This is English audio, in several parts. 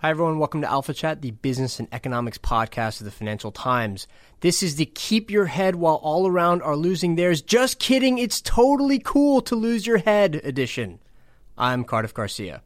Hi, everyone. Welcome to Alpha Chat, the business and economics podcast of the Financial Times. This is the keep your head while all around are losing theirs. Just kidding. It's totally cool to lose your head edition. I'm Cardiff Garcia.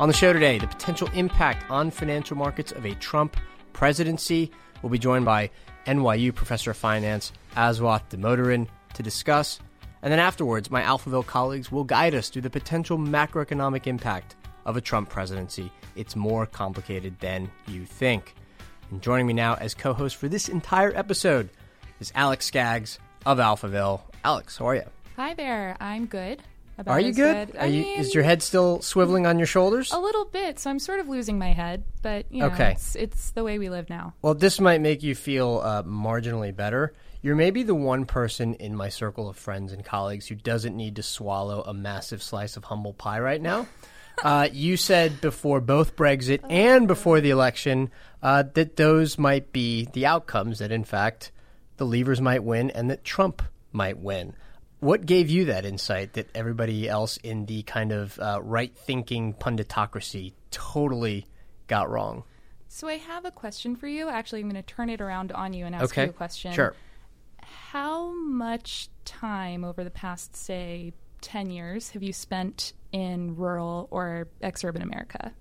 On the show today, the potential impact on financial markets of a Trump presidency. We'll be joined by NYU professor of finance Aswath Damodaran to discuss. And then afterwards, my Alphaville colleagues will guide us through the potential macroeconomic impact of a Trump presidency. It's more complicated than you think. And joining me now as co host for this entire episode is Alex Scaggs of Alphaville. Alex, how are you? Hi there. I'm good. About Are you as good? Are you, mean, is your head still swiveling on your shoulders? a little bit? So I'm sort of losing my head, but you know, Okay. it's, it's the way we live now. Well, this might make you feel uh, marginally better. You're maybe the one person in my circle of friends and colleagues who doesn't need to swallow a massive slice of humble pie right now. Uh, you said before both Brexit and before the election uh, that those might be the outcomes, that in fact the leavers might win and that Trump might win. What gave you that insight that everybody else in the kind of uh, right thinking punditocracy totally got wrong? So I have a question for you. Actually, I'm going to turn it around on you and ask Okay. you a question. Sure. How much time over the past, say, 10 years have you spent in rural or exurban America?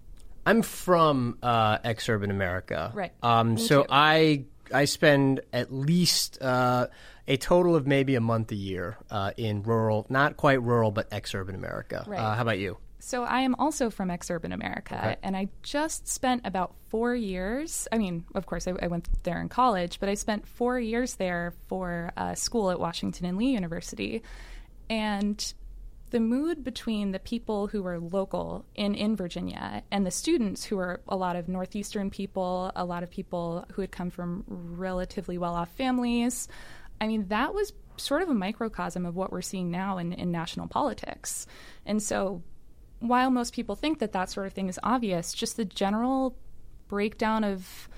I'm from uh, ex-urban America. Right. Um, so too. I I spend at least uh, a total of maybe a month a year uh, in rural, not quite rural, but ex-urban America. Right. Uh, how about you? So I am also from exurban America, Okay. and I just spent about four years. I mean, of course, I, I went there in college, but I spent four years there for uh, school at Washington and Lee University, and the mood between the people who were local in in Virginia and the students who were a lot of northeastern people, a lot of people who had come from relatively well-off families. I mean, that was sort of a microcosm of what we're seeing now in, in national politics. And so while most people think that that sort of thing is obvious, just the general breakdown of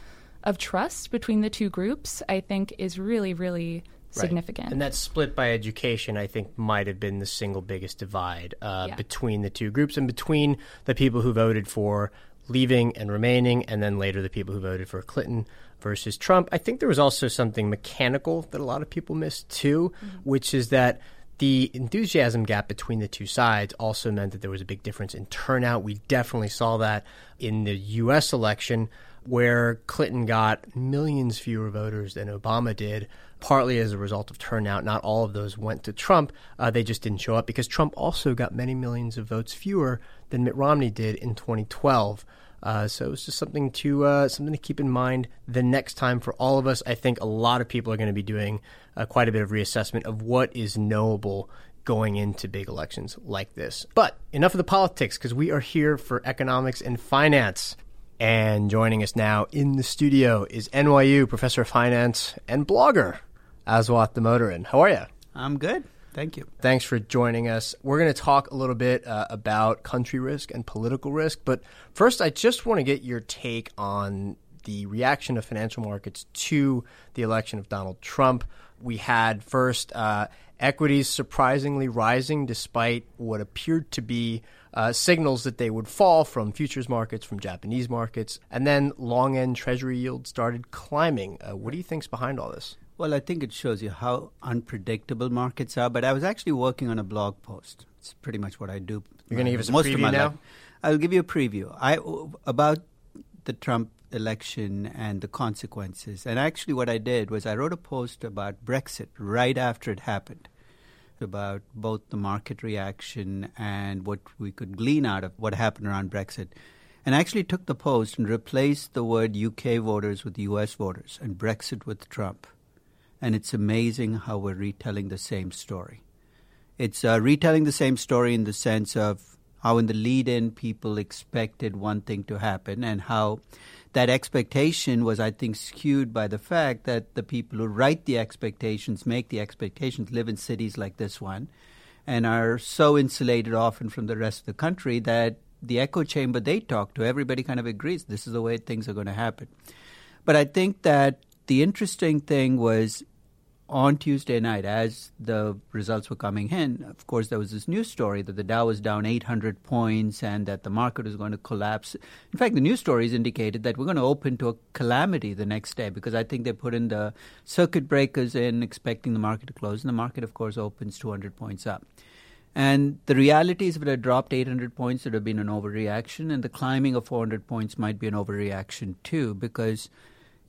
of trust between the two groups, I think, is really, really significant. And that split by education, I think, might have been the single biggest divide uh, Yeah. between the two groups and between the people who voted for leaving and remaining, and then later the people who voted for Clinton versus Trump. I think there was also something mechanical that a lot of people missed too, which is that the enthusiasm gap between the two sides also meant that there was a big difference in turnout. We definitely saw that in the U.S. election, where Clinton got millions fewer voters than Obama did, partly as a result of turnout. Not all of those went to Trump. Uh, they just didn't show up because Trump also got many millions of votes fewer than Mitt Romney did in 2012. Uh, so it's just something to uh, something to keep in mind the next time for all of us. I think a lot of people are going to be doing uh, quite a bit of reassessment of what is knowable going into big elections like this. But enough of the politics because we are here for economics and finance. And joining us now in the studio is NYU professor of finance and blogger Aswath Damodaran. How are you? I'm good. Thank you. Thanks for joining us. We're going to talk a little bit uh, about country risk and political risk, but first, I just want to get your take on the reaction of financial markets to the election of Donald Trump. We had first uh, equities surprisingly rising despite what appeared to be uh, signals that they would fall from futures markets, from Japanese markets, and then long end treasury yields started climbing. Uh, what do you think's behind all this? Well, I think it shows you how unpredictable markets are. But I was actually working on a blog post. It's pretty much what I do. You're gonna give us a most preview of my now? life. I'll give you a preview. I about the Trump election and the consequences. And actually, what I did was I wrote a post about Brexit right after it happened, about both the market reaction and what we could glean out of what happened around Brexit. And I actually took the post and replaced the word UK voters with US voters and Brexit with Trump. And it's amazing how we're retelling the same story. It's uh, retelling the same story in the sense of how, in the lead in, people expected one thing to happen, and how that expectation was, I think, skewed by the fact that the people who write the expectations, make the expectations, live in cities like this one, and are so insulated often from the rest of the country that the echo chamber they talk to, everybody kind of agrees this is the way things are going to happen. But I think that the interesting thing was on Tuesday night, as the results were coming in, of course, there was this news story that the Dow was down 800 points and that the market was going to collapse. In fact, the news stories indicated that we're going to open to a calamity the next day because I think they put in the circuit breakers in, expecting the market to close, and the market, of course, opens 200 points up. And the reality is, if it had dropped 800 points, it would have been an overreaction, and the climbing of 400 points might be an overreaction too, because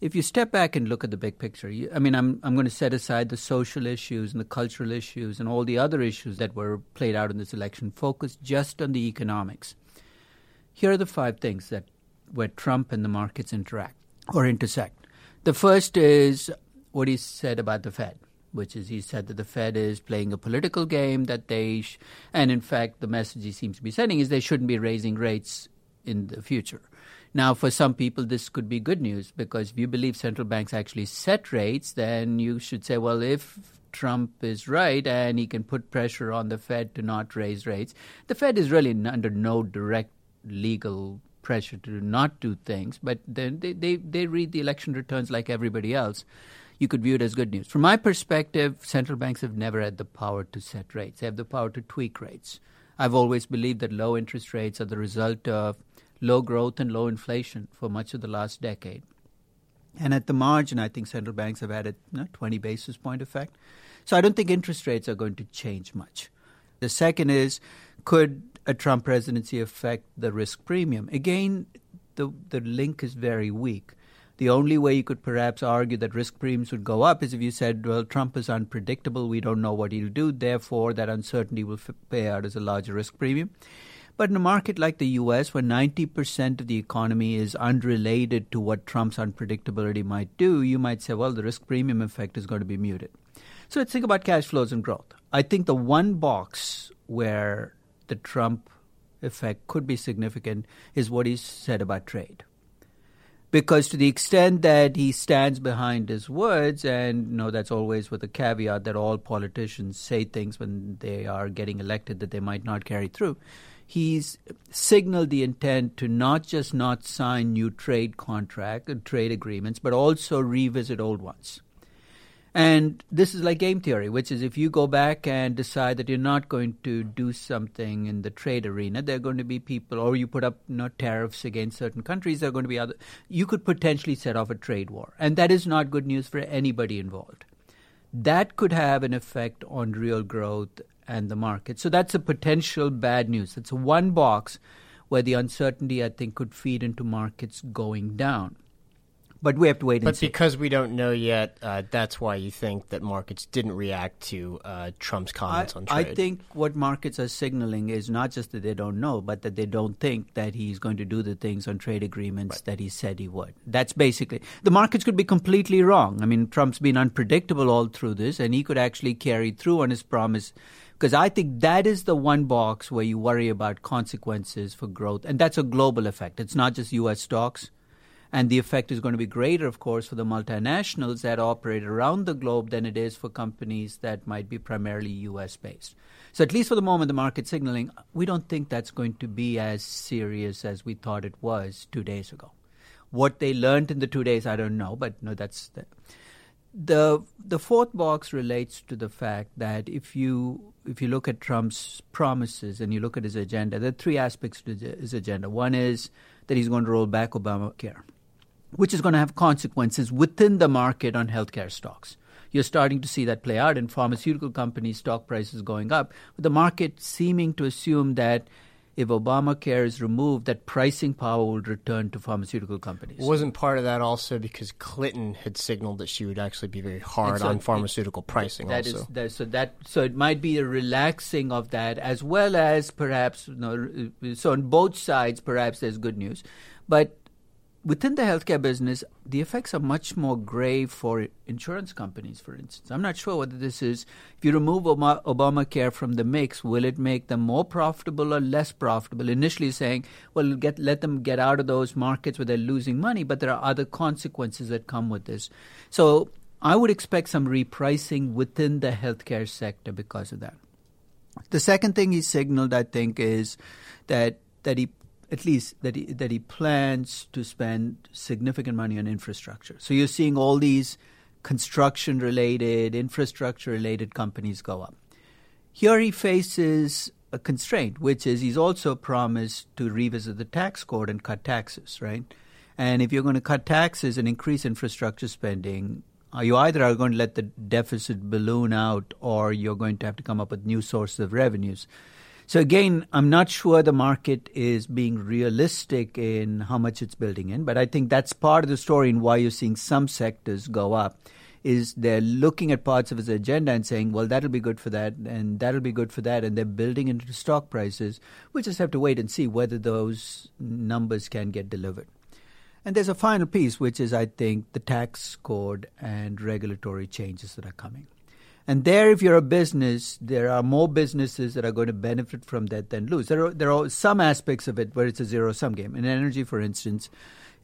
if you step back and look at the big picture, you, I mean, I'm I'm going to set aside the social issues and the cultural issues and all the other issues that were played out in this election. Focus just on the economics. Here are the five things that where Trump and the markets interact or intersect. The first is what he said about the Fed, which is he said that the Fed is playing a political game that they, sh- and in fact, the message he seems to be sending is they shouldn't be raising rates in the future. Now, for some people, this could be good news because if you believe central banks actually set rates, then you should say, well, if Trump is right and he can put pressure on the Fed to not raise rates, the Fed is really under no direct legal pressure to not do things, but then they, they, they read the election returns like everybody else. You could view it as good news. From my perspective, central banks have never had the power to set rates. They have the power to tweak rates. I've always believed that low interest rates are the result of low growth and low inflation for much of the last decade. And at the margin, I think central banks have had a you know, 20 basis point effect. So I don't think interest rates are going to change much. The second is could a Trump presidency affect the risk premium? Again, the, the link is very weak. The only way you could perhaps argue that risk premiums would go up is if you said, well, Trump is unpredictable, we don't know what he'll do, therefore that uncertainty will f- pay out as a larger risk premium. But in a market like the US, where 90% of the economy is unrelated to what Trump's unpredictability might do, you might say, well, the risk premium effect is going to be muted. So let's think about cash flows and growth. I think the one box where the Trump effect could be significant is what he said about trade. Because to the extent that he stands behind his words, and you know that's always with a caveat that all politicians say things when they are getting elected that they might not carry through he's signaled the intent to not just not sign new trade contract uh, trade agreements, but also revisit old ones. And this is like game theory, which is if you go back and decide that you're not going to do something in the trade arena, there are going to be people, or you put up you know, tariffs against certain countries, there are going to be other. You could potentially set off a trade war. And that is not good news for anybody involved. That could have an effect on real growth and the market. So that's a potential bad news. It's one box where the uncertainty, I think, could feed into markets going down. But we have to wait. But see. because we don't know yet, uh, that's why you think that markets didn't react to uh, Trump's comments I, on trade. I think what markets are signaling is not just that they don't know, but that they don't think that he's going to do the things on trade agreements right. that he said he would. That's basically the markets could be completely wrong. I mean, Trump's been unpredictable all through this, and he could actually carry through on his promise because I think that is the one box where you worry about consequences for growth, and that's a global effect. It's not just U.S. stocks. And the effect is going to be greater, of course, for the multinationals that operate around the globe than it is for companies that might be primarily US based. So, at least for the moment, the market signaling, we don't think that's going to be as serious as we thought it was two days ago. What they learned in the two days, I don't know, but no, that's the, the the fourth box relates to the fact that if you if you look at Trump's promises and you look at his agenda, there are three aspects to his agenda. One is that he's going to roll back Obamacare which is going to have consequences within the market on healthcare stocks. You're starting to see that play out in pharmaceutical companies' stock prices going up, with the market seeming to assume that if Obamacare is removed, that pricing power will return to pharmaceutical companies. Wasn't part of that also because Clinton had signaled that she would actually be very hard so on pharmaceutical it, pricing. That also, is, that, so that so it might be a relaxing of that, as well as perhaps you know, so on both sides, perhaps there's good news, but within the healthcare business, the effects are much more grave for insurance companies, for instance. I'm not sure whether this is, if you remove Obama, Obamacare from the mix, will it make them more profitable or less profitable? Initially saying, well, get, let them get out of those markets where they're losing money, but there are other consequences that come with this. So I would expect some repricing within the healthcare sector because of that. The second thing he signaled, I think, is that that he at least that he, that he plans to spend significant money on infrastructure. So you're seeing all these construction related, infrastructure related companies go up. Here he faces a constraint, which is he's also promised to revisit the tax code and cut taxes, right? And if you're going to cut taxes and increase infrastructure spending, you either are going to let the deficit balloon out or you're going to have to come up with new sources of revenues. So again, I'm not sure the market is being realistic in how much it's building in, but I think that's part of the story in why you're seeing some sectors go up is they're looking at parts of his agenda and saying, well, that'll be good for that, and that'll be good for that, and they're building into stock prices. We just have to wait and see whether those numbers can get delivered. And there's a final piece, which is, I think, the tax code and regulatory changes that are coming. And there, if you're a business, there are more businesses that are going to benefit from that than lose. There are, there are some aspects of it where it's a zero sum game. In energy, for instance,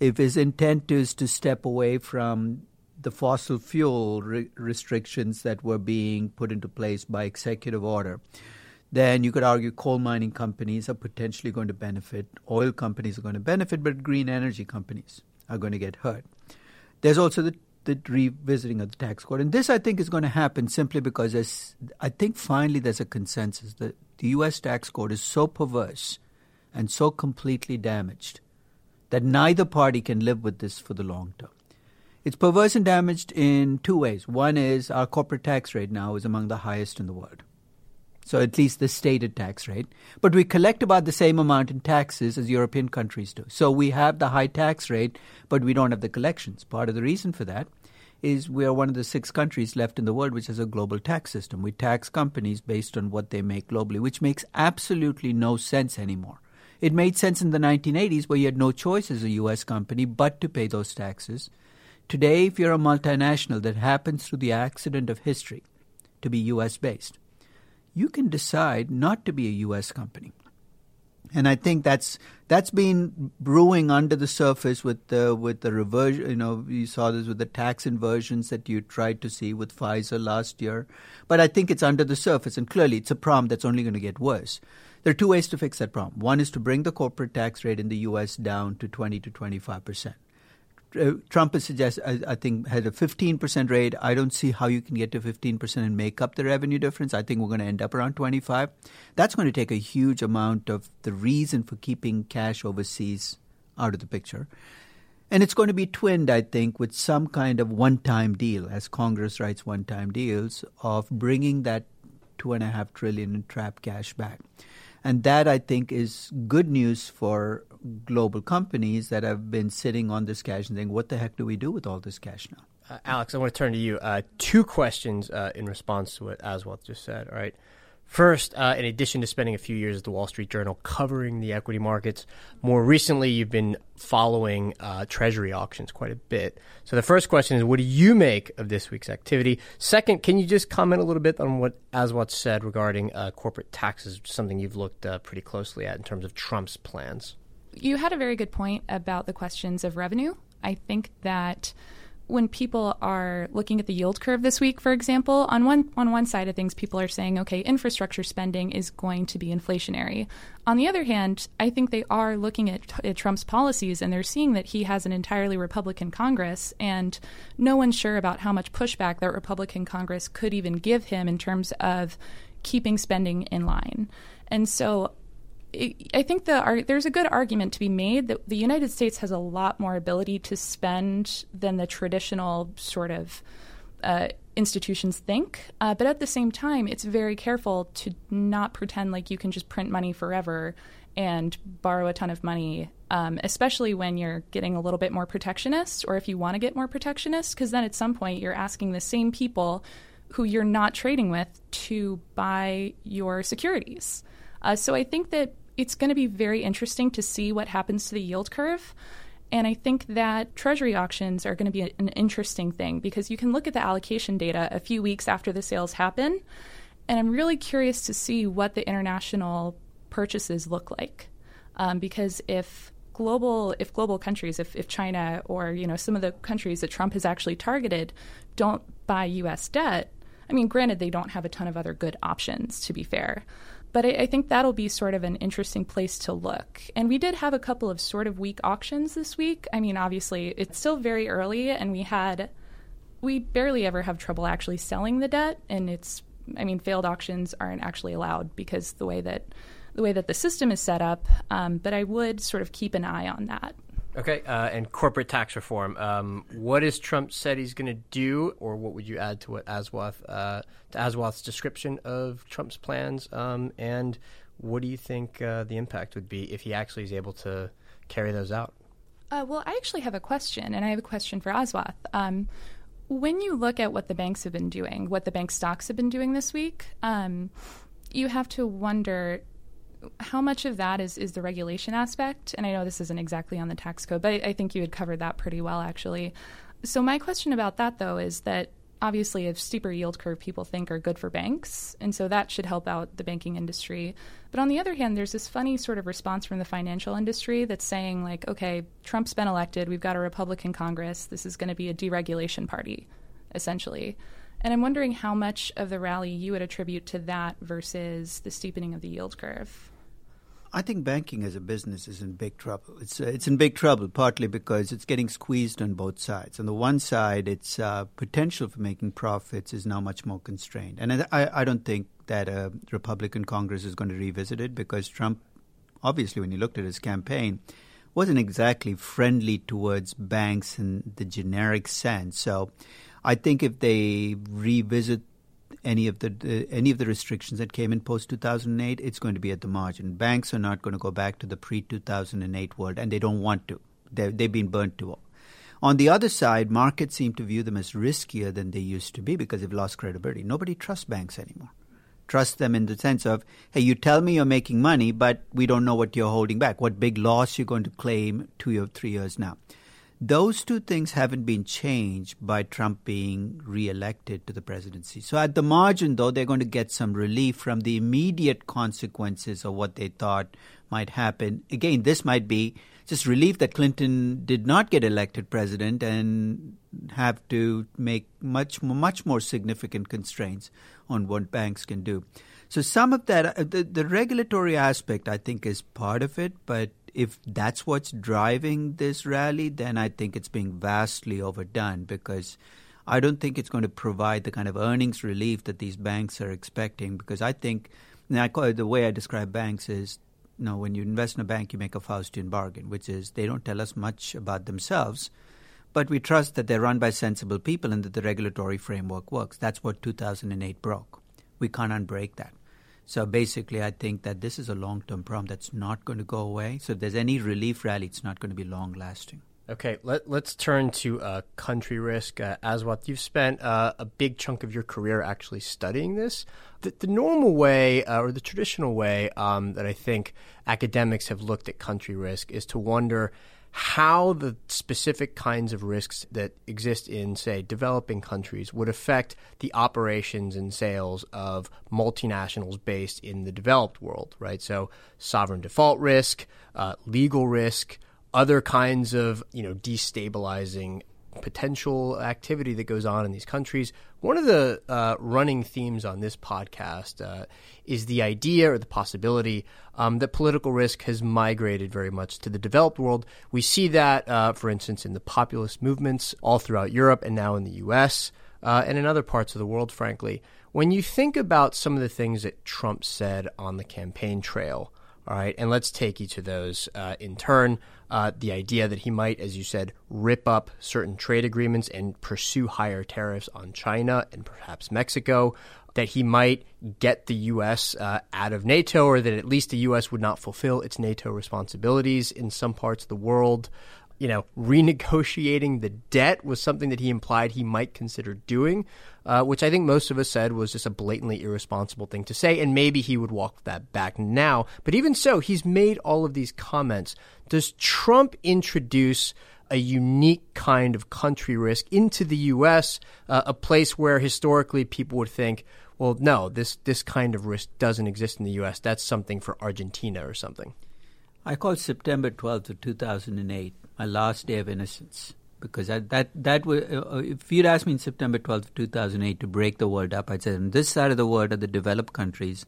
if his intent is to step away from the fossil fuel re- restrictions that were being put into place by executive order, then you could argue coal mining companies are potentially going to benefit, oil companies are going to benefit, but green energy companies are going to get hurt. There's also the the revisiting of the tax code. And this, I think, is going to happen simply because I think finally there's a consensus that the U.S. tax code is so perverse and so completely damaged that neither party can live with this for the long term. It's perverse and damaged in two ways. One is our corporate tax rate now is among the highest in the world so at least the stated tax rate. But we collect about the same amount in taxes as European countries do. So we have the high tax rate, but we don't have the collections. Part of the reason for that is we are one of the six countries left in the world which has a global tax system. We tax companies based on what they make globally, which makes absolutely no sense anymore. It made sense in the 1980s where you had no choice as a U.S. company but to pay those taxes. Today, if you're a multinational that happens through the accident of history to be U.S. based, you can decide not to be a U.S. company. And I think that's that's been brewing under the surface with the with the reversion. You know, you saw this with the tax inversions that you tried to see with Pfizer last year. But I think it's under the surface, and clearly it's a problem that's only going to get worse. There are two ways to fix that problem. One is to bring the corporate tax rate in the U.S. down to 20 to 25 percent. Uh, Trump has suggested, I, I, think, had a 15% rate. I don't see how you can get to 15% and make up the revenue difference. I think we're going to end up around 25. That's going to take a huge amount of the reason for keeping cash overseas out of the picture. And it's going to be twinned, I think, with some kind of one-time deal, as Congress writes one-time deals, of bringing that two and a half trillion in trapped cash back. And that, I think, is good news for global companies that have been sitting on this cash and saying, what the heck do we do with all this cash now? Uh, Alex, I want to turn to you. Uh, two questions uh, in response to what Aswath just said. All right. First, uh, in addition to spending a few years at the Wall Street Journal covering the equity markets, more recently you've been following uh, Treasury auctions quite a bit. So the first question is, what do you make of this week's activity? Second, can you just comment a little bit on what Aswath said regarding uh, corporate taxes, something you've looked pretty closely at in terms of Trump's plans? You had a very good point about the questions of revenue. I think that when people are looking at the yield curve this week, for example, on one on one side of things, people are saying, okay, infrastructure spending is going to be inflationary. On the other hand, I think they are looking at, at Trump's policies and they're seeing that he has an entirely Republican Congress, and no one's sure about how much pushback that Republican Congress could even give him in terms of keeping spending in line. And so I think the, there's a good argument to be made that the United States has a lot more ability to spend than the traditional sort of uh, institutions think. Uh, but at the same time, it's very careful to not pretend like you can just print money forever and borrow a ton of money, um, especially when you're getting a little bit more protectionist or if you want to get more protectionist, because then at some point you're asking the same people who you're not trading with to buy your securities. Uh, so I think that it's going to be very interesting to see what happens to the yield curve. And I think that treasury auctions are going to be an interesting thing because you can look at the allocation data a few weeks after the sales happen. And I'm really curious to see what the international purchases look like. Um, because if global if global countries if, if China or you know some of the countries that Trump has actually targeted don't buy US debt, I mean granted they don't have a ton of other good options to be fair. But I, I, think that'll be sort of an interesting place to look. And we did have a couple of sort of weak auctions this week. I mean, obviously, it's still very early, and we had, we barely ever have trouble actually selling the debt. And it's, I mean, failed auctions aren't actually allowed because the way that, the way that the system is set up. Um, but I would sort of keep an eye on that. Okay, uh, and corporate tax reform. Um, what has Trump said he's going to do, or what would you add to what Aswath uh, to Aswath's description of Trump's plans? Um, and what do you think uh, the impact would be if he actually is able to carry those out? Uh, well, I actually have a question, and I have a question for Aswath. Um, when you look at what the banks have been doing, what the bank stocks have been doing this week, um, you have to wonder how much of that is, is the regulation aspect? And I know this isn't exactly on the tax code, but I, I think you had covered that pretty well, actually. So, my question about that, though, is that obviously a steeper yield curve people think are good for banks, and so that should help out the banking industry. But on the other hand, there's this funny sort of response from the financial industry that's saying, like, okay, Trump's been elected, we've got a Republican Congress, this is going to be a deregulation party, essentially. And I'm wondering how much of the rally you would attribute to that versus the steepening of the yield curve. I think banking as a business is in big trouble. It's uh, it's in big trouble partly because it's getting squeezed on both sides. On the one side, its uh, potential for making profits is now much more constrained, and I, I don't think that a Republican Congress is going to revisit it because Trump, obviously, when you looked at his campaign, wasn't exactly friendly towards banks in the generic sense. So, I think if they revisit any of the uh, any of the restrictions that came in post 2008 it's going to be at the margin. Banks are not going to go back to the pre 2008 world and they don't want to. They they've been burnt to on the other side markets seem to view them as riskier than they used to be because they've lost credibility. Nobody trusts banks anymore. Trust them in the sense of hey you tell me you're making money but we don't know what you're holding back. What big loss you're going to claim 2 or 3 years now those two things haven't been changed by Trump being reelected to the presidency. So, at the margin, though, they're going to get some relief from the immediate consequences of what they thought might happen. Again, this might be just relief that Clinton did not get elected president and have to make much, much more significant constraints on what banks can do. So, some of that, uh, the, the regulatory aspect, I think, is part of it, but if that's what's driving this rally, then I think it's being vastly overdone because I don't think it's going to provide the kind of earnings relief that these banks are expecting. Because I think, and I call it, the way I describe banks is, you know, when you invest in a bank, you make a Faustian bargain, which is they don't tell us much about themselves, but we trust that they're run by sensible people and that the regulatory framework works. That's what 2008 broke. We can't unbreak that. So basically, I think that this is a long term problem that's not going to go away. So if there's any relief rally, it's not going to be long lasting. Okay, let, us turn to uh, country risk. Uh, Aswath, you've spent uh, a big chunk of your career actually studying this. The, the normal way, uh, or the traditional way, um, that I think academics have looked at country risk is to wonder how the specific kinds of risks that exist in, say, developing countries would affect the operations and sales of multinationals based in the developed world, right? So, sovereign default risk, uh, legal risk, other kinds of, you know, destabilizing potential activity that goes on in these countries. One of the uh, running themes on this podcast uh, is the idea or the possibility um, that political risk has migrated very much to the developed world. We see that, uh, for instance, in the populist movements all throughout Europe and now in the U.S. Uh, and in other parts of the world, frankly. When you think about some of the things that Trump said on the campaign trail, all right, and let's take each of those uh, in turn. Uh, the idea that he might, as you said, rip up certain trade agreements and pursue higher tariffs on China and perhaps Mexico. That he might get the U.S. Uh, out of NATO, or that at least the U.S. would not fulfill its NATO responsibilities in some parts of the world. You know, renegotiating the debt was something that he implied he might consider doing, uh, which I think most of us said was just a blatantly irresponsible thing to say, and maybe he would walk that back now. But even so, he's made all of these comments. Does Trump introduce a unique kind of country risk into the U.S., uh, a place where historically people would think, well, no, this, this kind of risk doesn't exist in the U.S. That's something for Argentina or something. I call September 12th of 2008 my last day of innocence because that that that would, uh, if you'd asked me in September 12th, of 2008 to break the world up, I'd say on this side of the world are the developed countries,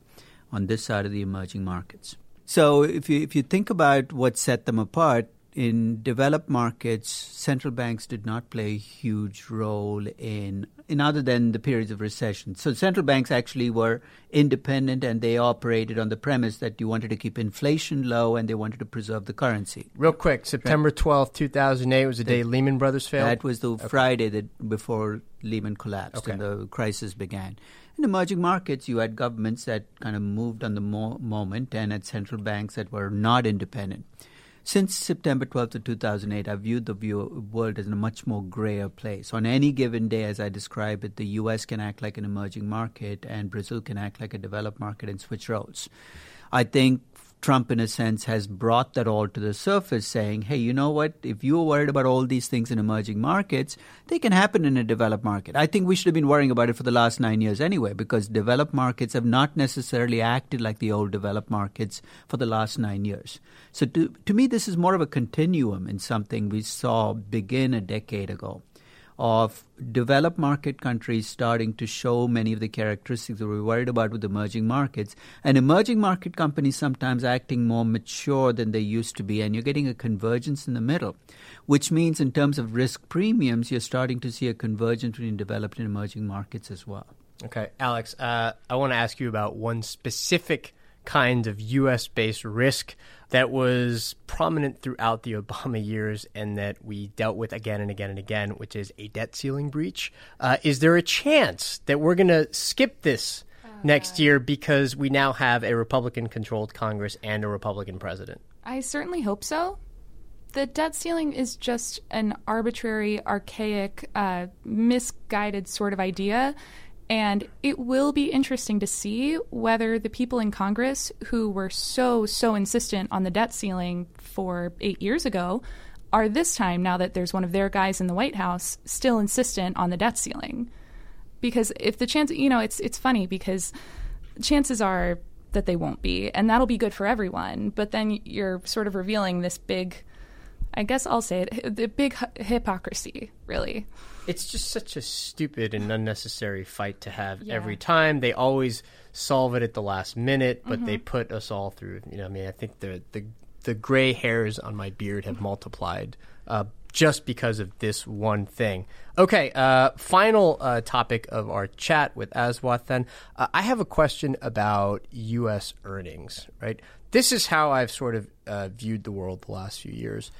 on this side of the emerging markets. So if you if you think about what set them apart, in developed markets, central banks did not play a huge role in in other than the periods of recession. So central banks actually were independent and they operated on the premise that you wanted to keep inflation low and they wanted to preserve the currency. Real quick, September twelfth, two thousand eight was the, the day Lehman Brothers failed. That was the okay. Friday that before Lehman collapsed okay. and the crisis began. In emerging markets, you had governments that kind of moved on the mo- moment and had central banks that were not independent. Since September 12th of 2008, I've viewed the view, world as a much more grayer place. On any given day, as I describe it, the US can act like an emerging market and Brazil can act like a developed market and switch roles. I think Trump, in a sense, has brought that all to the surface, saying, hey, you know what? If you're worried about all these things in emerging markets, they can happen in a developed market. I think we should have been worrying about it for the last nine years anyway, because developed markets have not necessarily acted like the old developed markets for the last nine years. So to, to me, this is more of a continuum in something we saw begin a decade ago of developed market countries starting to show many of the characteristics that we're worried about with emerging markets, and emerging market companies sometimes acting more mature than they used to be, and you're getting a convergence in the middle, which means in terms of risk premiums, you're starting to see a convergence between developed and emerging markets as well. Okay, Alex, uh, I want to ask you about one specific kind of US based risk that was prominent throughout the Obama years and that we dealt with again and again and again, which is a debt ceiling breach. Uh, is there a chance that we're going to skip this next year because we now have a Republican controlled Congress and a Republican president? I certainly hope so. The debt ceiling is just an arbitrary, archaic, uh, misguided sort of idea and it will be interesting to see whether the people in Congress who were so, so insistent on the debt ceiling for eight years ago are this time, now that there's one of their guys in the White House, still insistent on the debt ceiling. Because if the chance, you know, it's, it's funny because chances are that they won't be, and that'll be good for everyone. But then you're sort of revealing this big, I guess I'll say it, the big hypocrisy, really. It's just such a stupid and unnecessary fight to have yeah. every time. They always solve it at the last minute, but mm-hmm. they put us all through. You know, I mean, I think the the the gray hairs on my beard have multiplied uh, just because of this one thing. Okay, uh, final uh, topic of our chat with Aswath. Then uh, I have a question about U.S. earnings. Right, this is how I've sort of uh, viewed the world the last few years.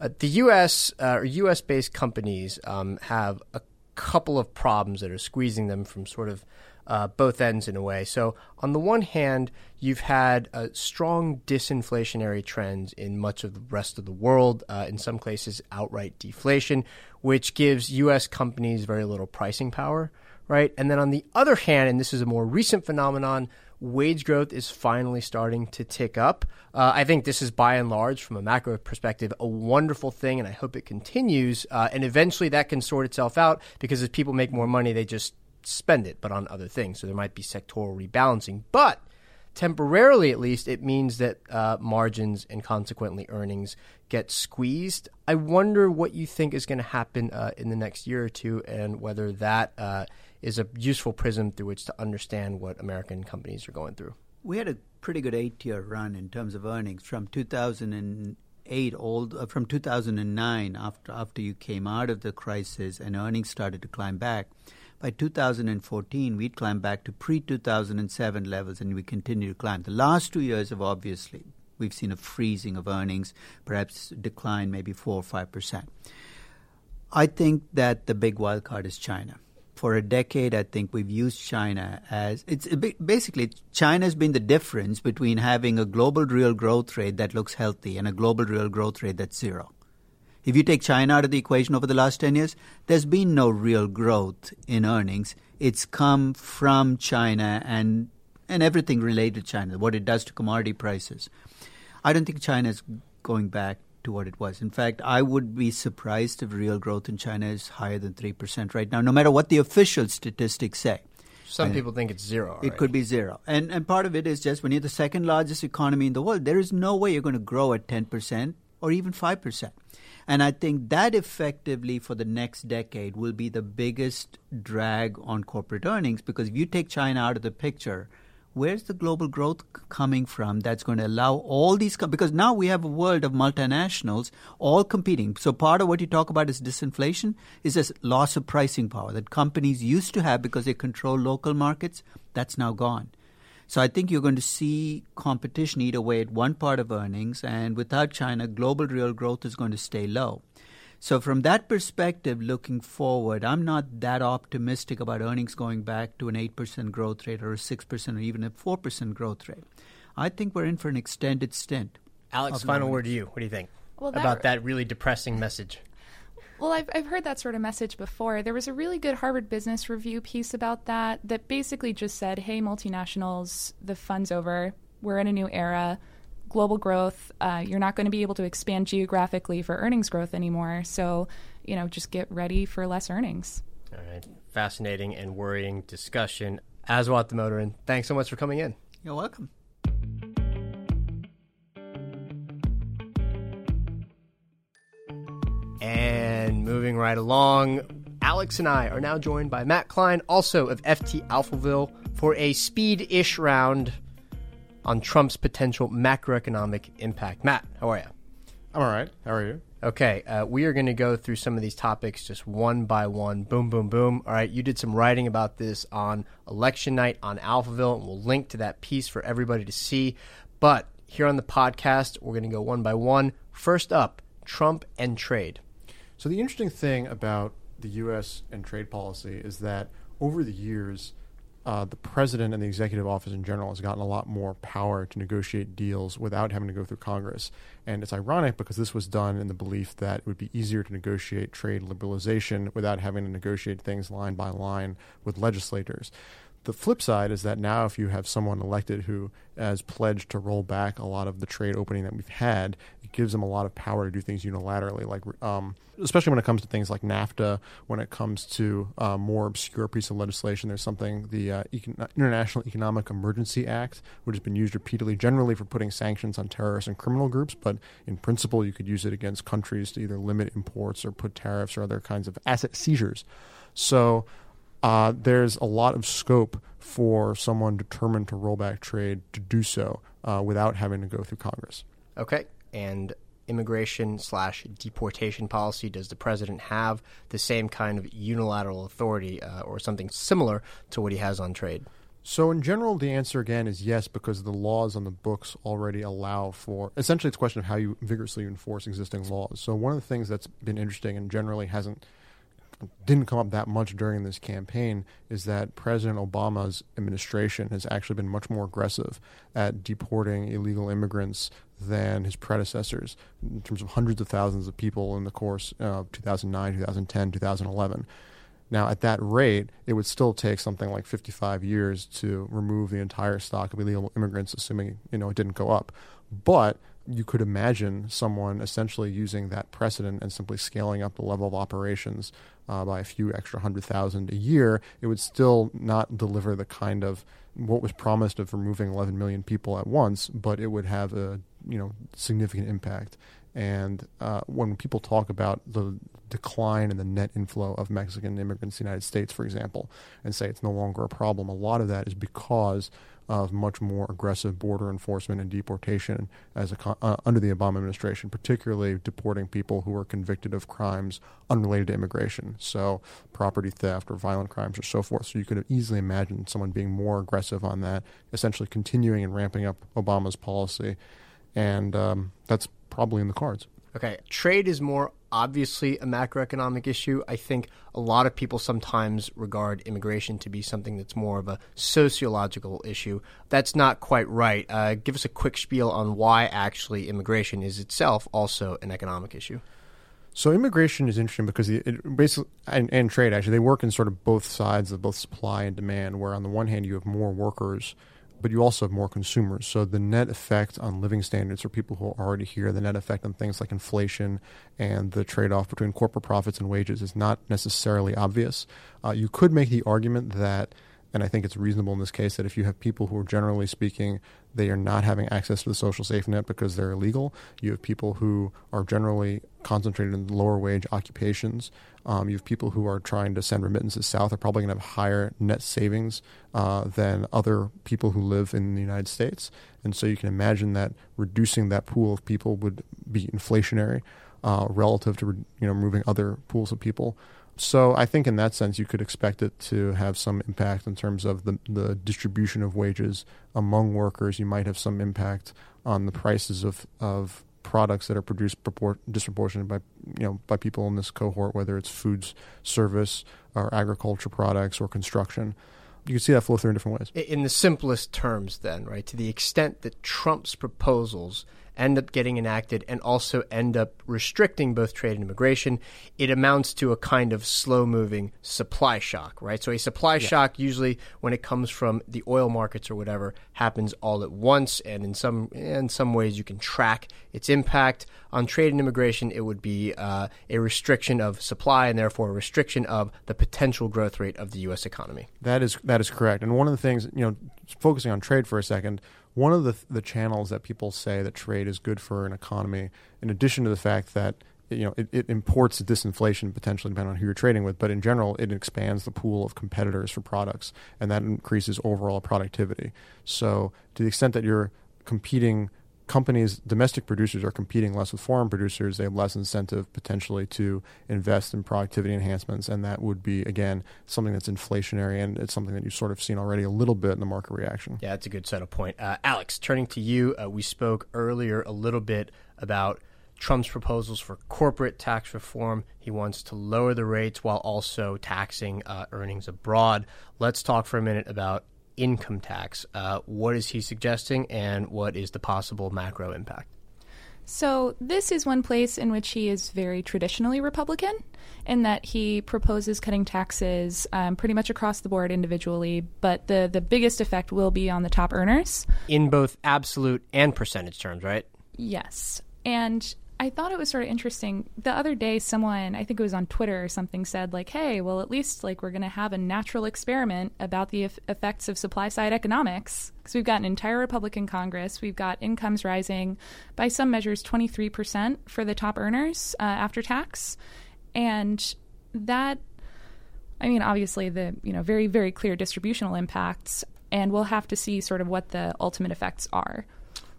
Uh, the U.S. Uh, or U.S. based companies um, have a couple of problems that are squeezing them from sort of uh, both ends in a way. So, on the one hand, you've had uh, strong disinflationary trends in much of the rest of the world, uh, in some cases, outright deflation, which gives U.S. companies very little pricing power, right? And then on the other hand, and this is a more recent phenomenon, wage growth is finally starting to tick up. Uh, I think this is by and large, from a macro perspective, a wonderful thing, and I hope it continues. Uh, and eventually that can sort itself out because as people make more money, they just spend it, but on other things. So there might be sectoral rebalancing. But temporarily, at least, it means that uh, margins and consequently earnings get squeezed. I wonder what you think is going to happen uh, in the next year or two and whether that uh, is a useful prism through which to understand what American companies are going through. We had a pretty good eight-year run in terms of earnings from 2008 all uh, from 2009 after after you came out of the crisis and earnings started to climb back. By 2014, we'd climbed back to pre-2007 levels, and we continue to climb. The last two years have obviously we've seen a freezing of earnings, perhaps decline maybe four or five percent. I think that the big wild card is China for a decade, I think we've used China as it's basically China's been the difference between having a global real growth rate that looks healthy and a global real growth rate that's zero. If you take China out of the equation over the last 10 years, there's been no real growth in earnings. It's come from China and, and everything related to China, what it does to commodity prices. I don't think China is going back to what it was. In fact, I would be surprised if real growth in China is higher than 3% right now, no matter what the official statistics say. Some people think it's zero. It could be zero. And, and part of it is just when you're the second largest economy in the world, there is no way you're going to grow at 10% or even 5%. And I think that effectively for the next decade will be the biggest drag on corporate earnings because if you take China out of the picture, where's the global growth coming from that's going to allow all these com- because now we have a world of multinationals all competing so part of what you talk about is disinflation is this loss of pricing power that companies used to have because they control local markets that's now gone so I think you're going to see competition eat away at one part of earnings, and without China, global real growth is going to stay low. So, from that perspective, looking forward, I'm not that optimistic about earnings going back to an 8% growth rate or a 6% or even a 4% growth rate. I think we're in for an extended stint. Alex, final word to you. What do you think well, that about that really depressing message? Well, I've, I've heard that sort of message before. There was a really good Harvard Business Review piece about that that basically just said, hey, multinationals, the fun's over. We're in a new era. Global growth, uh, you're not going to be able to expand geographically for earnings growth anymore. So, you know, just get ready for less earnings. All right. Fascinating and worrying discussion. Aswath Damodaran, thanks so much for coming in. You're welcome. And moving right along, Alex and I are now joined by Matt Klein, also of FT Alphaville, for a speed ish round on Trump's potential macroeconomic impact. Matt, how are you? I'm all right. How are you? Okay, uh, we are going to go through some of these topics just one by one. Boom, boom, boom. All right, you did some writing about this on election night on Alphaville, and we'll link to that piece for everybody to see. But here on the podcast, we're going to go one by one. First up, Trump and trade. So the interesting thing about the U.S. and trade policy is that over the years, uh, the president and the executive office in general has gotten a lot more power to negotiate deals without having to go through Congress. And it's ironic because this was done in the belief that it would be easier to negotiate trade liberalization without having to negotiate things line by line with legislators. The flip side is that now, if you have someone elected who has pledged to roll back a lot of the trade opening that we've had, it gives them a lot of power to do things unilaterally, like um, especially when it comes to things like NAFTA. When it comes to uh, more obscure piece of legislation, there's something the uh, Econ- International Economic Emergency Act, which has been used repeatedly, generally for putting sanctions on terrorists and criminal groups, but in principle, you could use it against countries to either limit imports or put tariffs or other kinds of asset seizures. So uh, there's a lot of scope for someone determined to roll back trade to do so uh, without having to go through Congress. Okay, and immigration slash deportation policy? Does the president have the same kind of unilateral authority uh, or something similar to what he has on trade? So, in general, the answer again is yes, because the laws on the books already allow for. Essentially, it's a question of how you vigorously enforce existing laws. So, one of the things that's been interesting and generally hasn't didn't come up that much during this campaign is that President Obama's administration has actually been much more aggressive at deporting illegal immigrants than his predecessors in terms of hundreds of thousands of people in the course of 2009, 2010, 2011. Now, at that rate, it would still take something like 55 years to remove the entire stock of illegal immigrants, assuming you know it didn't go up. But you could imagine someone essentially using that precedent and simply scaling up the level of operations uh, by a few extra hundred thousand a year, it would still not deliver the kind of what was promised of removing 11 million people at once, but it would have a you know significant impact. And uh, when people talk about the decline in the net inflow of Mexican immigrants to the United States, for example, and say it's no longer a problem, a lot of that is because of much more aggressive border enforcement and deportation as a, uh, under the Obama administration, particularly deporting people who were convicted of crimes unrelated to immigration, so property theft or violent crimes or so forth. So you could easily imagine someone being more aggressive on that, essentially continuing and ramping up Obama's policy, and um, that's probably in the cards. Okay, trade is more obviously a macroeconomic issue. I think a lot of people sometimes regard immigration to be something that's more of a sociological issue. That's not quite right. Uh, give us a quick spiel on why actually immigration is itself also an economic issue. So immigration is interesting because it basically and, and, trade actually they work in sort of both sides of both supply and demand. Where on the one hand you have more workers, but you also have more consumers. So the net effect on living standards for people who are already here, the net effect on things like inflation and the trade-off between corporate profits and wages is not necessarily obvious. Uh, you could make the argument that and I think it's reasonable in this case that if you have people who are generally speaking, they are not having access to the social safety net because they're illegal. You have people who are generally concentrated in lower wage occupations. Um, you have people who are trying to send remittances south are probably going to have higher net savings uh, than other people who live in the United States. And so you can imagine that reducing that pool of people would be inflationary uh, relative to you know removing other pools of people. So I think in that sense, you could expect it to have some impact in terms of the, the distribution of wages among workers. You might have some impact on the prices of, of products that are produced propor- disproportionately by you know by people in this cohort, whether it's foods, service, or agriculture products or construction. You can see that flow through in different ways. In the simplest terms, then, right, to the extent that Trump's proposals end up getting enacted and also end up restricting both trade and immigration, it amounts to a kind of slow moving supply shock, right? So a supply yeah. shock usually when it comes from the oil markets or whatever happens all at once and in some in some ways you can track its impact on trade and immigration it would be uh, a restriction of supply and therefore a restriction of the potential growth rate of the US economy. That is that is correct. And one of the things, you know, focusing on trade for a second, one of the the channels that people say that trade is good for an economy, in addition to the fact that you know it, it imports disinflation potentially depending on who you're trading with, but in general it expands the pool of competitors for products, and that increases overall productivity. So to the extent that you're competing companies, domestic producers are competing less with foreign producers. They have less incentive potentially to invest in productivity enhancements, and that would be again something that's inflationary, and it's something that you've sort of seen already a little bit in the market reaction. Yeah, that's a good settle point. Uh, Alex, turning to you, uh, we spoke earlier a little bit about. Trump's proposals for corporate tax reform. He wants to lower the rates while also taxing uh, earnings abroad. Let's talk for a minute about income tax. Uh, what is he suggesting, and what is the possible macro impact? So, this is one place in which he is very traditionally Republican, in that he proposes cutting taxes um, pretty much across the board individually, but the, the biggest effect will be on the top earners. In both absolute and percentage terms, right? Yes. And I thought it was sort of interesting. The other day, someone, I think it was on Twitter or something, said, like, hey, well, at least like we're going to have a natural experiment about the e- effects of supply side economics. Because we've got an entire Republican Congress. We've got incomes rising by some measures 23% for the top earners uh, after tax. And that, I mean, obviously, the, you know, very, very clear distributional impacts. And we'll have to see sort of what the ultimate effects are.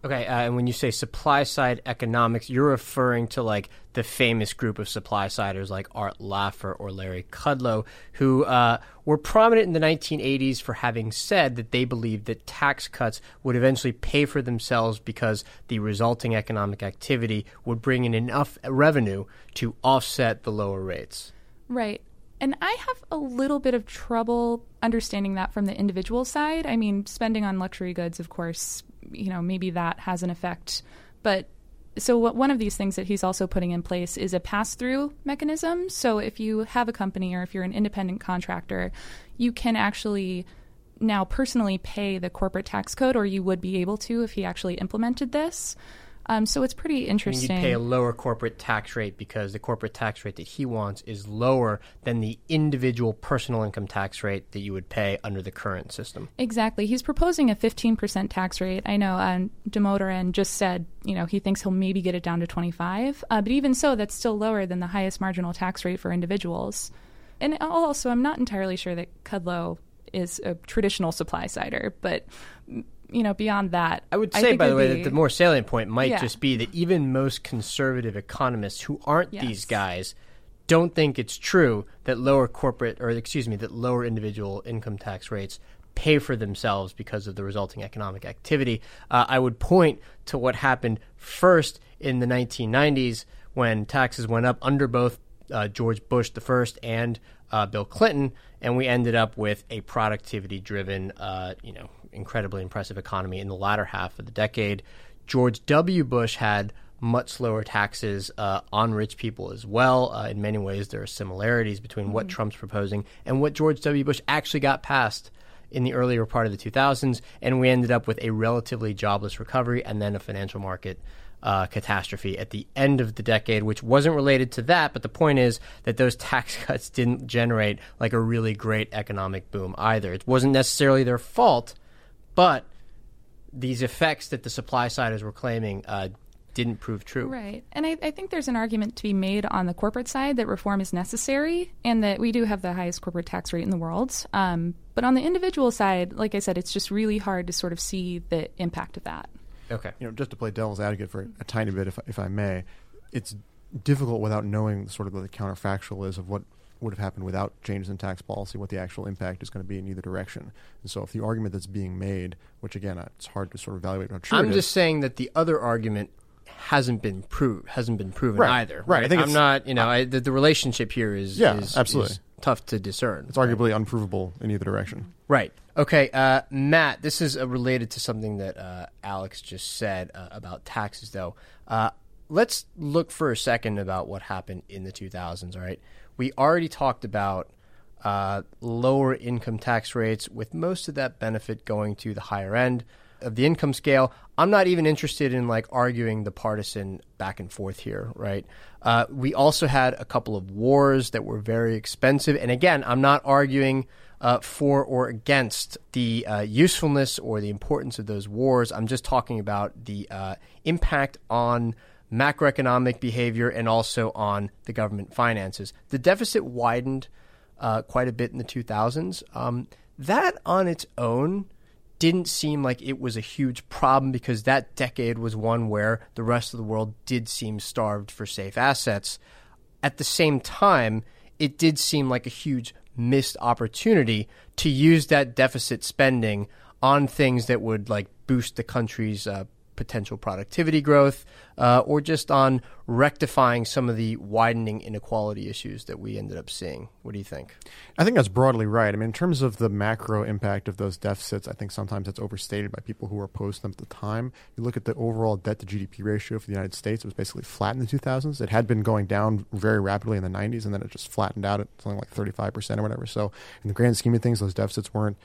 Okay, uh, and when you say supply side economics, you're referring to like the famous group of supply siders like Art Laffer or Larry Kudlow, who uh, were prominent in the 1980s for having said that they believed that tax cuts would eventually pay for themselves because the resulting economic activity would bring in enough revenue to offset the lower rates. Right. And I have a little bit of trouble understanding that from the individual side. I mean, spending on luxury goods, of course, you know, maybe that has an effect. But so what, one of these things that he's also putting in place is a pass-through mechanism. So if you have a company or if you're an independent contractor, you can actually now personally pay the corporate tax code, or you would be able to if he actually implemented this. Um, so it's pretty interesting. And you pay a lower corporate tax rate because the corporate tax rate that he wants is lower than the individual personal income tax rate that you would pay under the current system. Exactly. He's proposing a 15% tax rate. I know um, Damodaran just said, you know, he thinks he'll maybe get it down to 25. Uh, but even so, that's still lower than the highest marginal tax rate for individuals. And also, I'm not entirely sure that Kudlow is a traditional supply sider, but you know, beyond that, I would say, I by the way, be, that the more salient point might yeah. just be that even most conservative economists who aren't yes. these guys don't think it's true that lower corporate, or excuse me, that lower individual income tax rates pay for themselves because of the resulting economic activity. Uh, I would point to what happened first in the 1990s when taxes went up under both uh, George Bush the first and uh, Bill Clinton, and we ended up with a productivity-driven, uh, you know, incredibly impressive economy in the latter half of the decade. George W. Bush had much lower taxes uh, on rich people as well. Uh, in many ways, there are similarities between what Trump's proposing and what George W. Bush actually got passed in the earlier part of the 2000s, and we ended up with a relatively jobless recovery and then a financial market uh, catastrophe at the end of the decade, which wasn't related to that. But the point is that those tax cuts didn't generate like a really great economic boom either. It wasn't necessarily their fault, but these effects that the supply siders were claiming uh, didn't prove true. Right. And I, I, think there's an argument to be made on the corporate side that reform is necessary and that we do have the highest corporate tax rate in the world. Um, but on the individual side, like I said, it's just really hard to sort of see the impact of that. Okay. You know, just to play devil's advocate for a tiny bit, if, if I may, it's difficult without knowing sort of what the counterfactual is of what would have happened without changes in tax policy, what the actual impact is going to be in either direction. And so, if the argument that's being made, which again, it's hard to sort of evaluate how true I'm just saying that the other argument hasn't been proved hasn't been proven right. either. Right. I think I'm not. You know, I, the, the, relationship here is yeah, is, absolutely is tough to discern. It's arguably unprovable in either direction. Right. Okay, uh, Matt. This is uh, related to something that uh, Alex just said uh, about taxes, though. Uh, let's look for a second about what happened in the 2000s. All right, we already talked about uh, lower income tax rates, with most of that benefit going to the higher end of the income scale. I'm not even interested in like arguing the partisan back and forth here, right? Uh, we also had a couple of wars that were very expensive, and again, I'm not arguing uh, for or against the uh, usefulness or the importance of those wars. I'm just talking about the uh, impact on macroeconomic behavior and also on the government finances. The deficit widened uh, quite a bit in the 2000s. Um, that on its own didn't seem like it was a huge problem because that decade was one where the rest of the world did seem starved for safe assets. At the same time, it did seem like a huge missed opportunity to use that deficit spending on things that would like boost the country's uh, potential productivity growth, uh, or just on rectifying some of the widening inequality issues that we ended up seeing. What do you think? I think that's broadly right. I mean, in terms of the macro impact of those deficits, I think sometimes it's overstated by people who were opposed to them at the time. You look at the overall debt to GDP ratio for the United States, it was basically flat in the 2000s. It had been going down very rapidly in the 90s, and then it just flattened out at something like 35% or whatever. So, in the grand scheme of things, those deficits weren't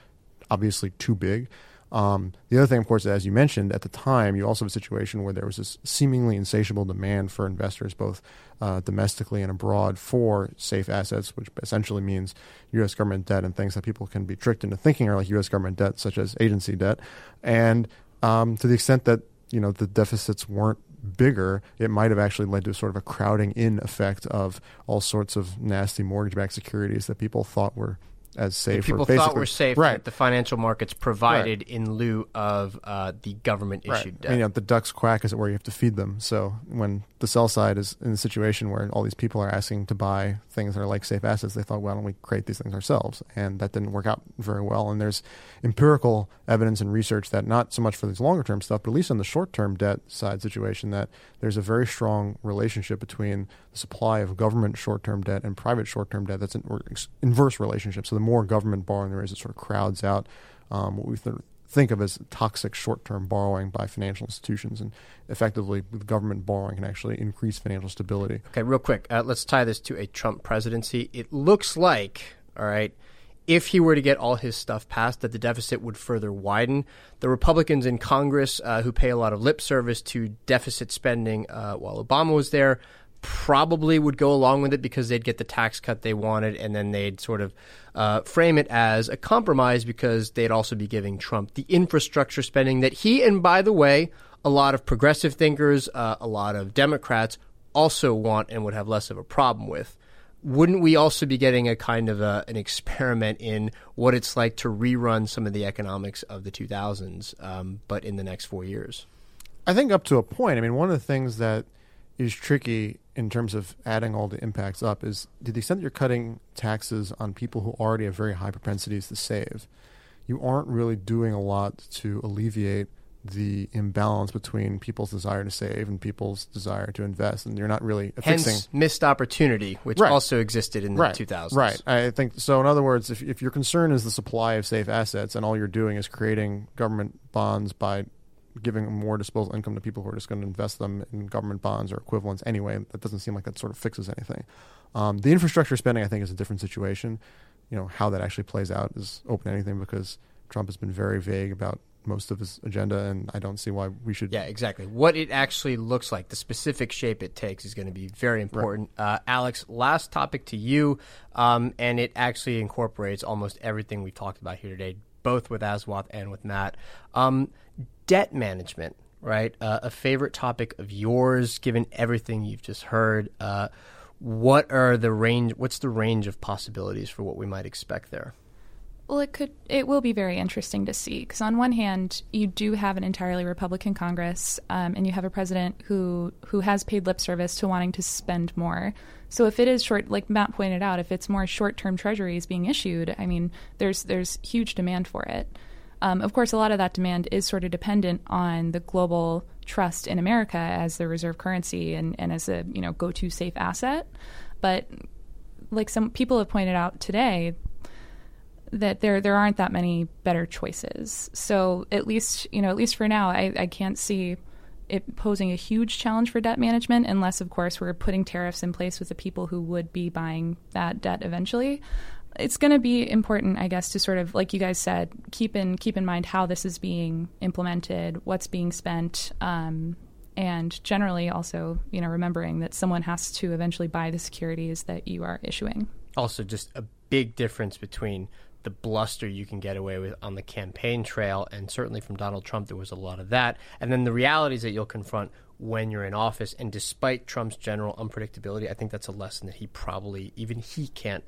obviously too big. Um, the other thing, of course, as you mentioned, at the time, you also have a situation where there was this seemingly insatiable demand for investors, both uh, domestically and abroad, for safe assets, which essentially means U.S. government debt and things that people can be tricked into thinking are like U.S. government debt, such as agency debt. And um, to the extent that you know the deficits weren't bigger, it might have actually led to sort of a crowding in effect of all sorts of nasty mortgage-backed securities that people thought were as safe. people thought were safe right. that the financial markets provided right. in lieu of uh, the government issued right. debt. You know, the ducks quack is where you have to feed them. So when the sell side is in a situation where all these people are asking to buy things that are like safe assets, they thought, well, why don't we create these things ourselves? And that didn't work out very well. And there's empirical evidence and research that not so much for these longer term stuff, but at least on the short term debt side situation, that there's a very strong relationship between the supply of government short term debt and private short term debt. That's an inverse relationship. So the more government borrowing there is, it sort of crowds out um, what we th- think of as toxic short-term borrowing by financial institutions, and effectively, government borrowing can actually increase financial stability. Okay, real quick, uh, let's tie this to a Trump presidency. It looks like, all right, if he were to get all his stuff passed, that the deficit would further widen. The Republicans in Congress, uh, who pay a lot of lip service to deficit spending uh, while Obama was there, probably would go along with it because they'd get the tax cut they wanted, and then they'd sort of uh, frame it as a compromise because they'd also be giving Trump the infrastructure spending that he, and by the way, a lot of progressive thinkers, uh, a lot of Democrats also want and would have less of a problem with. Wouldn't we also be getting a kind of a, an experiment in what it's like to rerun some of the economics of the 2000s, um, but in the next four years? I think up to a point. I mean, one of the things that is tricky in terms of adding all the impacts up is to the extent that you're cutting taxes on people who already have very high propensities to save, you aren't really doing a lot to alleviate the imbalance between people's desire to save and people's desire to invest, and you're not really Hence, fixing missed opportunity, which right. also existed in the right. 2000s. Right. I think so. In other words, if if your concern is the supply of safe assets, and all you're doing is creating government bonds by giving more disposable income to people who are just going to invest them in government bonds or equivalents anyway. That doesn't seem like that sort of fixes anything. Um, the infrastructure spending, I think, is a different situation. You know, how that actually plays out is open to anything because Trump has been very vague about most of his agenda, and I don't see why we should. Yeah, exactly. What it actually looks like, the specific shape it takes, is going to be very important. Right. Uh, Alex, last topic to you, um, and it actually incorporates almost everything we've talked about here today, both with Aswath and with Matt. Um, debt management, right? Uh, a favorite topic of yours, given everything you've just heard. Uh, what are the range? What's the range of possibilities for what we might expect there? Well, it could. It will be very interesting to see because on one hand, you do have an entirely Republican Congress, um, and you have a president who who has paid lip service to wanting to spend more. So if it is short, like Matt pointed out, if it's more short-term treasuries being issued, I mean, there's there's huge demand for it. Um, of course, a lot of that demand is sort of dependent on the global trust in America as the reserve currency and, and as a you know go-to safe asset. But like some people have pointed out today, that there there aren't that many better choices. So at least you know at least for now, I, I can't see it posing a huge challenge for debt management unless of course we're putting tariffs in place with the people who would be buying that debt eventually it's going to be important, I guess, to sort of, like you guys said, keep in keep in mind how this is being implemented, what's being spent, um, and generally also, you know, remembering that someone has to eventually buy the securities that you are issuing. Also, just a big difference between the bluster you can get away with on the campaign trail, and certainly from Donald Trump, there was a lot of that, and then the realities that you'll confront when you're in office. And despite Trump's general unpredictability, I think that's a lesson that he probably even he can't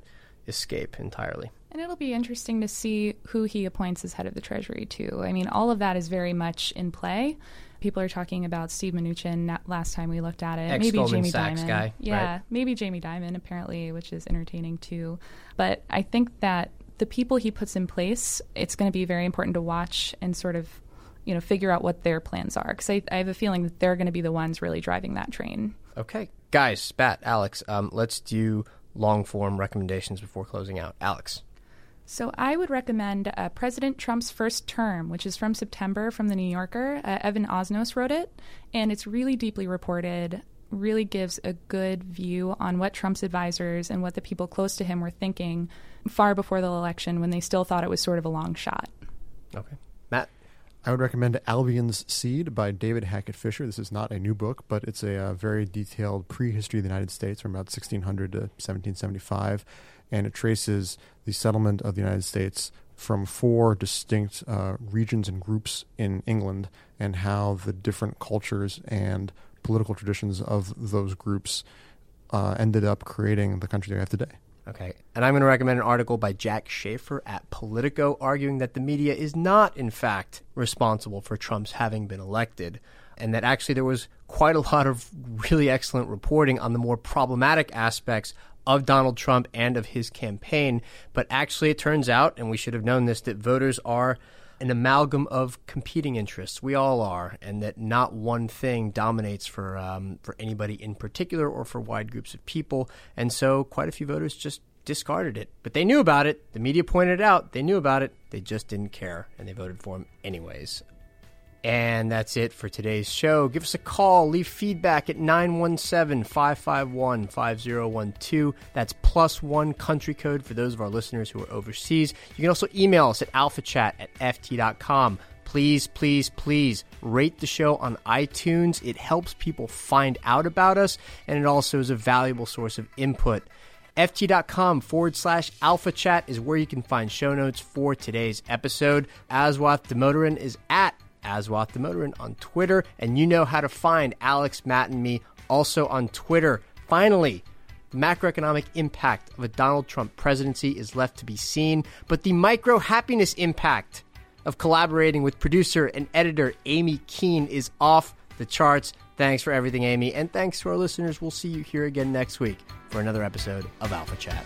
escape entirely. And it'll be interesting to see who he appoints as head of the Treasury, too. I mean, all of that is very much in play. People are talking about Steve Mnuchin last time we looked at it. Ex maybe Jamie Sachs Dimon. Guy, yeah, right? maybe Jamie Dimon, apparently, which is entertaining, too. But I think that the people he puts in place, it's going to be very important to watch and sort of you know figure out what their plans are because I, I, have a feeling that they're going to be the ones really driving that train. Okay, guys, Spat, Alex, um, let's do long form recommendations before closing out. Alex. So I would recommend uh, President Trump's First Term, which is from September from the New Yorker. Uh, Evan Osnos wrote it, and it's really deeply reported. Really gives a good view on what Trump's advisors and what the people close to him were thinking far before the election when they still thought it was sort of a long shot. Okay. I would recommend Albion's Seed by David Hackett Fischer. This is not a new book, but it's a, uh, very detailed prehistory of the United States from about 1600 to 1775, and it traces the settlement of the United States from four distinct uh, regions and groups in England and how the different cultures and political traditions of those groups uh, ended up creating the country they have today. Okay. And I'm going to recommend an article by Jack Shafer at Politico arguing that the media is not, in fact, responsible for Trump's having been elected, and that actually there was quite a lot of really excellent reporting on the more problematic aspects of Donald Trump and of his campaign. But actually, it turns out, and we should have known this, that voters are an amalgam of competing interests. We all are, and that not one thing dominates for um, for anybody in particular or for wide groups of people. And so, quite a few voters just discarded it. But they knew about it. The media pointed it out. They knew about it. They just didn't care, and they voted for him anyways. And that's it for today's show. Give us a call, leave feedback at 917 551 5012. That's plus one country code for those of our listeners who are overseas. You can also email us at alphachat at ft.com. Please, please, please rate the show on iTunes. It helps people find out about us, and it also is a valuable source of input. FT.com forward slash alpha chat is where you can find show notes for today's episode. Aswath Damodaran is at Aswath Damodaran on Twitter, and you know how to find Alex, Matt, and me also on Twitter. Finally, macroeconomic impact of a Donald Trump presidency is left to be seen, but the micro happiness impact of collaborating with producer and editor Amy Keene is off the charts. Thanks for everything, Amy, and thanks to our listeners. We'll see you here again next week for another episode of Alpha Chat.